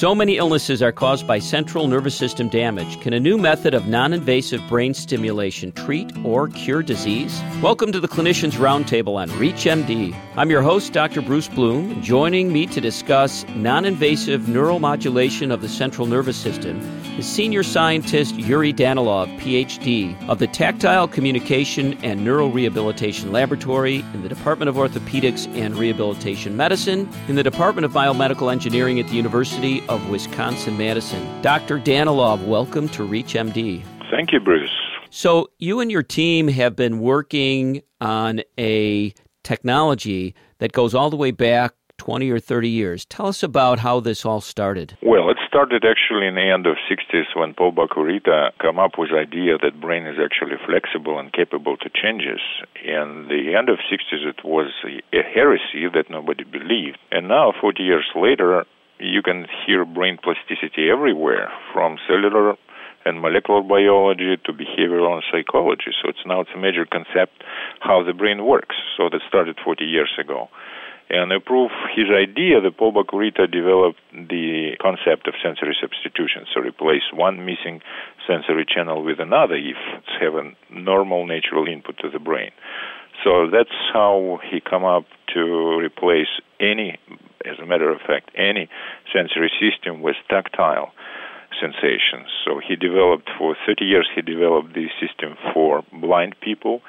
So many illnesses are caused by central nervous system damage. Can a new method of non invasive brain stimulation treat or cure disease? Welcome to the Clinicians Roundtable on ReachMD. I'm your host, Dr. Bruce Bloom. Joining me to discuss non invasive neuromodulation of the central nervous system is senior scientist Yuri Danilov, PhD, of the Tactile Communication and Neurorehabilitation Laboratory in the Department of Orthopedics and Rehabilitation Medicine in the Department of Biomedical Engineering at the University of Wisconsin Madison. Dr. Danilov, welcome to ReachMD. Thank you, Bruce. So, you and your team have been working on a technology that goes all the way back 20 or 30 years. Tell us about how this all started. Well, it started actually in the end of 60s when Paul Bach-y-Rita came up with the idea that brain is actually flexible and capable to changes. In the end of 60s, it was a heresy that nobody believed. And now, 40 years later, you can hear brain plasticity everywhere, from cellular and molecular biology to behavioral and psychology. So it's now it's a major concept how the brain works. So that started 40 years ago. And to prove his idea, the Paul Bach-y-Rita developed the concept of sensory substitution. So replace one missing sensory channel with another if it's have a normal natural input to the brain. So that's how he come up to replace any as a matter of fact, any sensory system with tactile sensations. So he developed for 30 years. He developed the system for blind people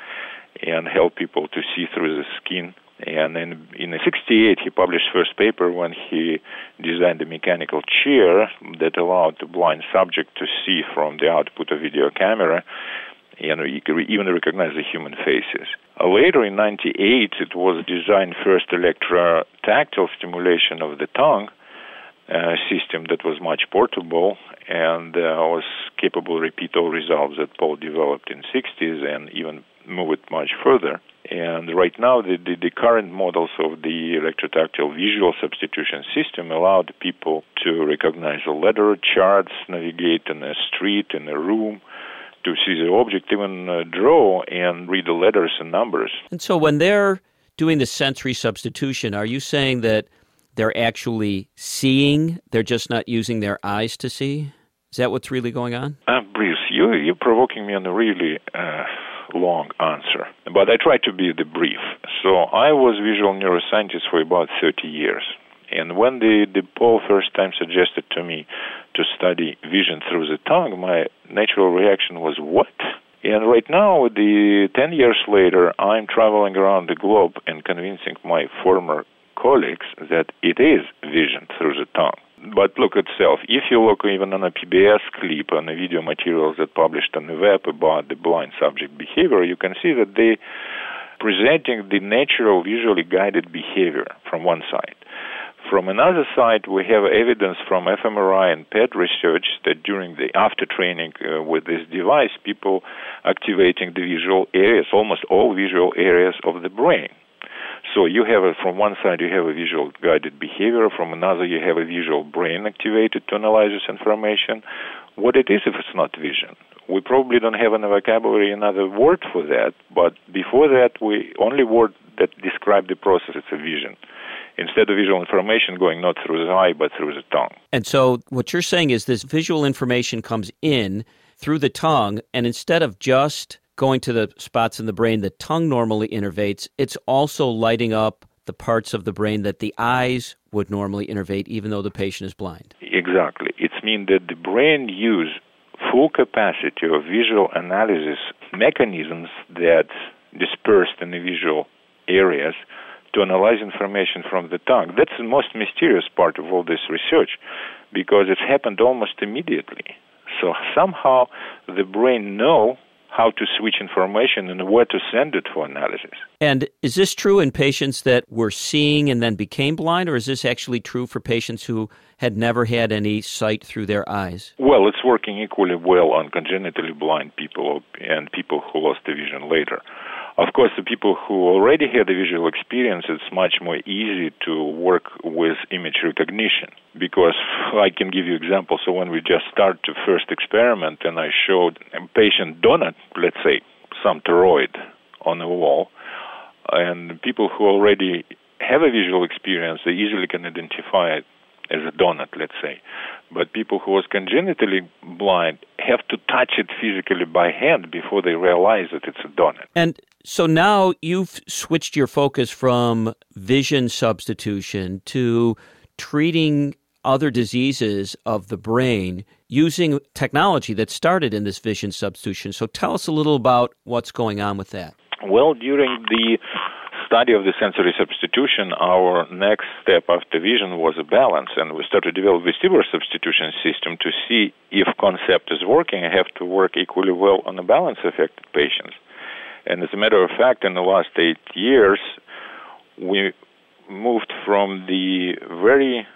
and help people to see through the skin. And in in '68, he published first paper when he designed a mechanical chair that allowed the blind subject to see from the output of video camera you know, you even recognize the human faces. Later in 98, it was designed first electrotactile stimulation of the tongue uh, system that was much portable and uh, was capable repeat all results that Paul developed in 60s and even move it much further. And right now, the, the, the, current models of the electrotactile visual substitution system allowed people to recognize a letter, charts, navigate in a street, in a room, to see the object, even uh, draw and read the letters and numbers. And so when they're doing the sensory substitution, are you saying that they're actually seeing, they're just not using their eyes to see? Is that what's really going on? Uh, Bruce, you, you're provoking me on a really uh, long answer, but I try to be the brief. So I was visual neuroscientist for about 30 years. And when the, the Paul first time suggested to me to study vision through the tongue, my natural reaction was, what? And right now, the 10 years later, I'm traveling around the globe and convincing my former colleagues that it is vision through the tongue. But look itself, if you look even on a PBS clip on the video materials that published on the web about the blind subject behavior, you can see that they presenting the natural visually guided behavior from one side. From another side, we have evidence from fMRI and PET research that during the after training uh, with this device, people activating the visual areas, almost all visual areas of the brain. So you have from one side you have a visual guided behavior, from another you have a visual brain activated to analyze this information. What it is if it's not vision? We probably don't have in the vocabulary another word for that, but before that we only word that describe the process it's a vision instead of visual information going not through the eye but through the tongue. And so what you're saying is this visual information comes in through the tongue, and instead of just going to the spots in the brain the tongue normally innervates, it's also lighting up the parts of the brain that the eyes would normally innervate, even though the patient is blind. Exactly. It means that the brain use full capacity of visual analysis mechanisms that dispersed in the visual areas to analyze information from the tongue. That's the most mysterious part of all this research because it's happened almost immediately. So somehow the brain know how to switch information and where to send it for analysis. And is this true in patients that were seeing and then became blind, or is this actually true for patients who had never had any sight through their eyes? Well, it's working equally well on congenitally blind people and people who lost the vision later. Of course, the people who already had a visual experience, it's much more easy to work with image recognition because I can give you examples. So when we just started the first experiment and I showed a patient donut, let's say some toroid on the wall, and people who already have a visual experience, they easily can identify it as a donut, let's say. But people who was congenitally blind have to touch it physically by hand before they realize that it's a donut. And so now you've switched your focus from vision substitution to treating other diseases of the brain using technology that started in this vision substitution. So tell us a little about what's going on with that. Well, during the study of the sensory substitution, our next step after vision was a balance, and we started to develop vestibular substitution system to see if concept is working and have to work equally well on the balance affected patients. And as a matter of fact, in the last eight years, we moved from the very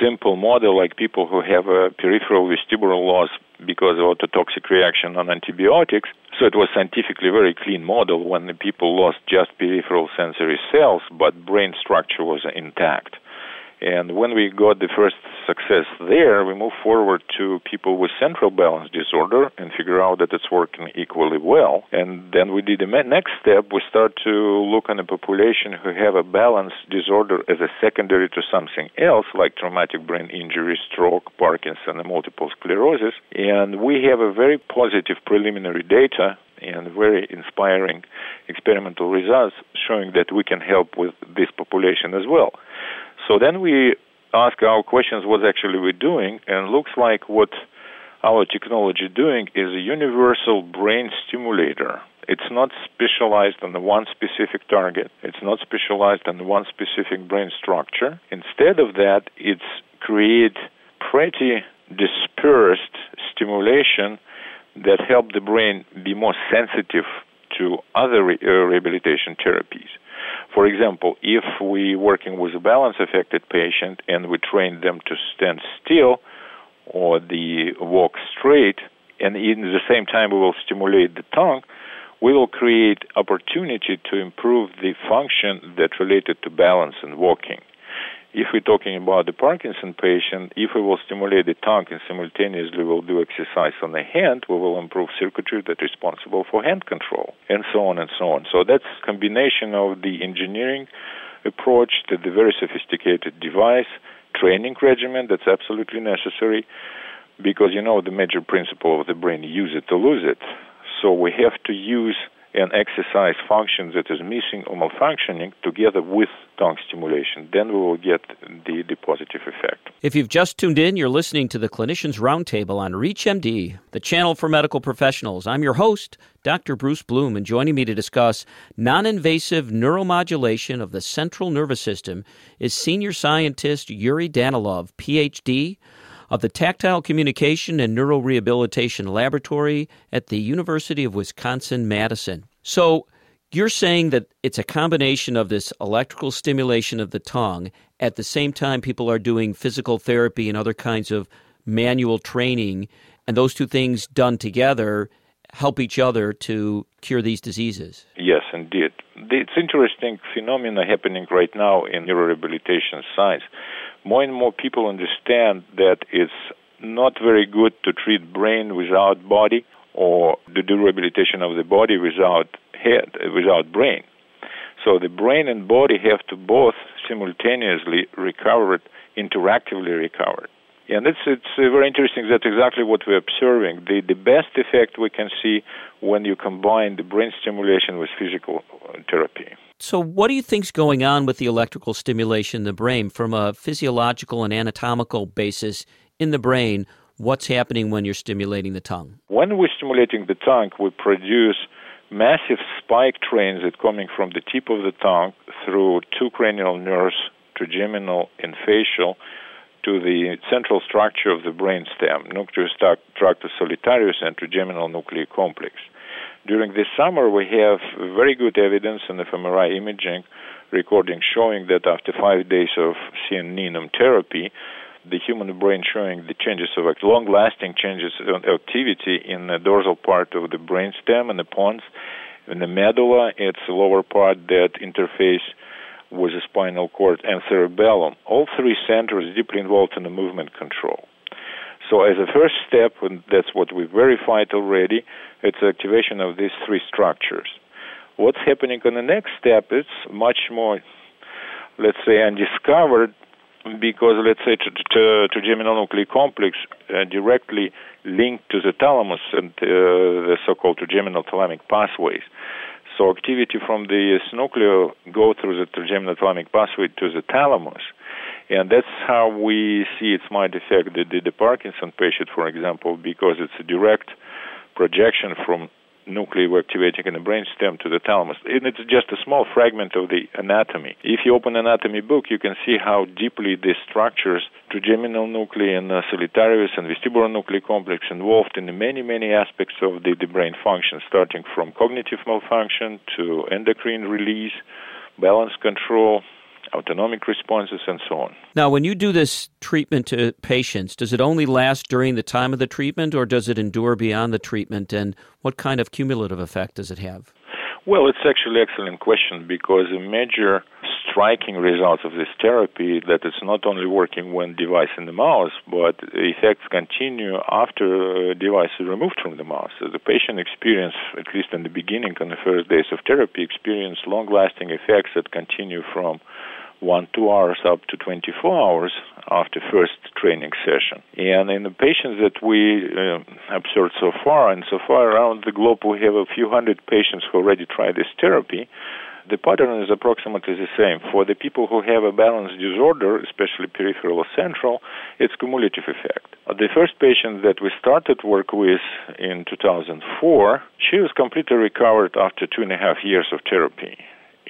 simple model like people who have a peripheral vestibular loss because of ototoxic reaction on antibiotics. So it was scientifically very clean model when the people lost just peripheral sensory cells, but brain structure was intact. And when we got the first success there, we moved forward to people with central balance disorder and figure out that it's working equally well. And then we did the next step. We start to look on a population who have a balance disorder as a secondary to something else, like traumatic brain injury, stroke, Parkinson, and multiple sclerosis. And we have a very positive preliminary data and very inspiring experimental results showing that we can help with this population as well. So then we ask our questions what actually we're doing, and looks like what our technology doing is a universal brain stimulator. It's not specialized on the one specific target. It's not specialized on one specific brain structure. Instead of that, it's create pretty dispersed stimulation that help the brain be more sensitive to other rehabilitation therapies. For example, if we working with a balance affected patient and we train them to stand still or the walk straight, and in the same time we will stimulate the tongue, we will create opportunity to improve the function that related to balance and walking. If we're talking about the Parkinson patient, if we will stimulate the tongue and simultaneously we'll do exercise on the hand, we will improve circuitry that's responsible for hand control, and so on and so on. So that's combination of the engineering approach to the very sophisticated device, training regimen that's absolutely necessary, because you know the major principle of the brain, use it to lose it. So we have to use and exercise function that is missing or malfunctioning together with tongue stimulation. Then we will get the, the positive effect. If you've just tuned in, you're listening to the Clinicians Roundtable on ReachMD, the channel for medical professionals. I'm your host, Dr. Bruce Bloom, and joining me to discuss non invasive neuromodulation of the central nervous system is senior scientist Yuri Danilov, PhD of the Tactile Communication and Neurorehabilitation Laboratory at the University of Wisconsin Madison. So, you're saying that it's a combination of this electrical stimulation of the tongue. At the same time, people are doing physical therapy and other kinds of manual training, and those two things done together help each other to cure these diseases. Yes, indeed. It's interesting phenomena happening right now in neurorehabilitation science more and more people understand that it's not very good to treat brain without body or to do rehabilitation of the body without head, without brain. So the brain and body have to both simultaneously recover, interactively recover. And it's it's uh, very interesting. That's exactly what we're observing. The the best effect we can see when you combine the brain stimulation with physical therapy. So, what do you think's going on with the electrical stimulation in the brain from a physiological and anatomical basis in the brain? What's happening when you're stimulating the tongue? When we're stimulating the tongue, we produce massive spike trains that coming from the tip of the tongue through two cranial nerves, trigeminal and facial, to the central structure of the brain stem, nucleus tractus solitarius and trigeminal nuclear complex. During this summer, we have very good evidence in fMRI imaging recording showing that after five days of CN therapy, the human brain showing the changes of long-lasting changes of activity in the dorsal part of the brain stem and the pons. In the medulla, it's the lower part that interface with the spinal cord and cerebellum. All three centers deeply involved in the movement control. So as a first step, and that's what we verified already, it's activation of these three structures. What's happening on the next step is much more, let's say, undiscovered, because let's say to, trigeminal nuclear complex uh, directly linked to the thalamus and uh, the so-called trigeminal thalamic pathways. So activity from the nucleus go through the trigeminal pathway to the thalamus, and that's how we see it might affect the, the, the Parkinson patient, for example, because it's a direct projection from nuclei activating in the brainstem to the thalamus. And it's just a small fragment of the anatomy. If you open anatomy book, you can see how deeply the structures, trigeminal nuclei and uh, solitarius and vestibular nuclear complex involved in many, many aspects of the, the brain function, starting from cognitive malfunction to endocrine release, balance control, autonomic responses, and so on. Now, when you do this treatment to patients, does it only last during the time of the treatment or does it endure beyond the treatment? And what kind of cumulative effect does it have? Well, it's actually an excellent question because a major striking result of this therapy that it's not only working when device in the mouse, but effects continue after device is removed from the mouse. So the patient experience, at least in the beginning, on the first days of therapy, experience long-lasting effects that continue from one, two hours up to 24 hours after first training session. And in the patients that we uh, observed so far, and so far around the globe we have a few hundred patients who already tried this therapy, the pattern is approximately the same. For the people who have a balance disorder, especially peripheral or central, it's cumulative effect. The first patient that we started work with in 2004, she was completely recovered after two and a half years of therapy.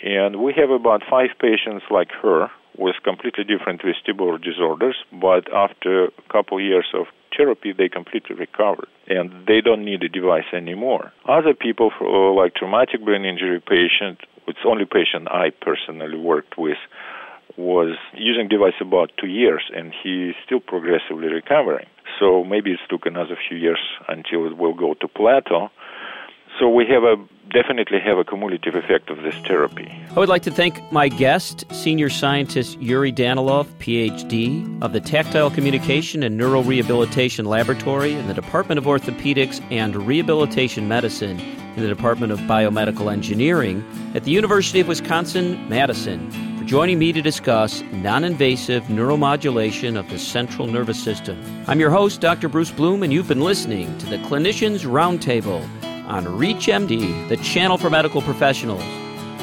And we have about five patients like her with completely different vestibular disorders, but after a couple years of therapy, they completely recovered and they don't need a device anymore. Other people, uh, like traumatic brain injury patient, it's only patient I personally worked with, was using device about two years and he's still progressively recovering. So maybe it took another few years until it will go to plateau. So we have a definitely have a cumulative effect of this therapy. I would like to thank my guest, senior scientist Yuri Danilov, PhD, of the Tactile Communication and Neurorehabilitation Laboratory in the Department of Orthopedics and Rehabilitation Medicine in the Department of Biomedical Engineering at the University of Wisconsin Madison, for joining me to discuss non invasive neuromodulation of the central nervous system. I'm your host, Dr. Bruce Bloom, and you've been listening to the Clinicians Roundtable on ReachMD, the channel for medical professionals.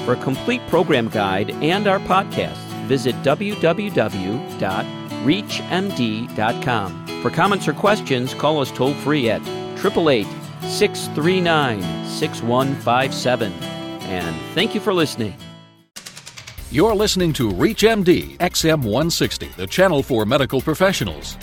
For a complete program guide and our podcast, visit www.reachmd.com. For comments or questions, call us toll free at 888 639 6157. And thank you for listening. You're listening to ReachMD XM160, the channel for medical professionals.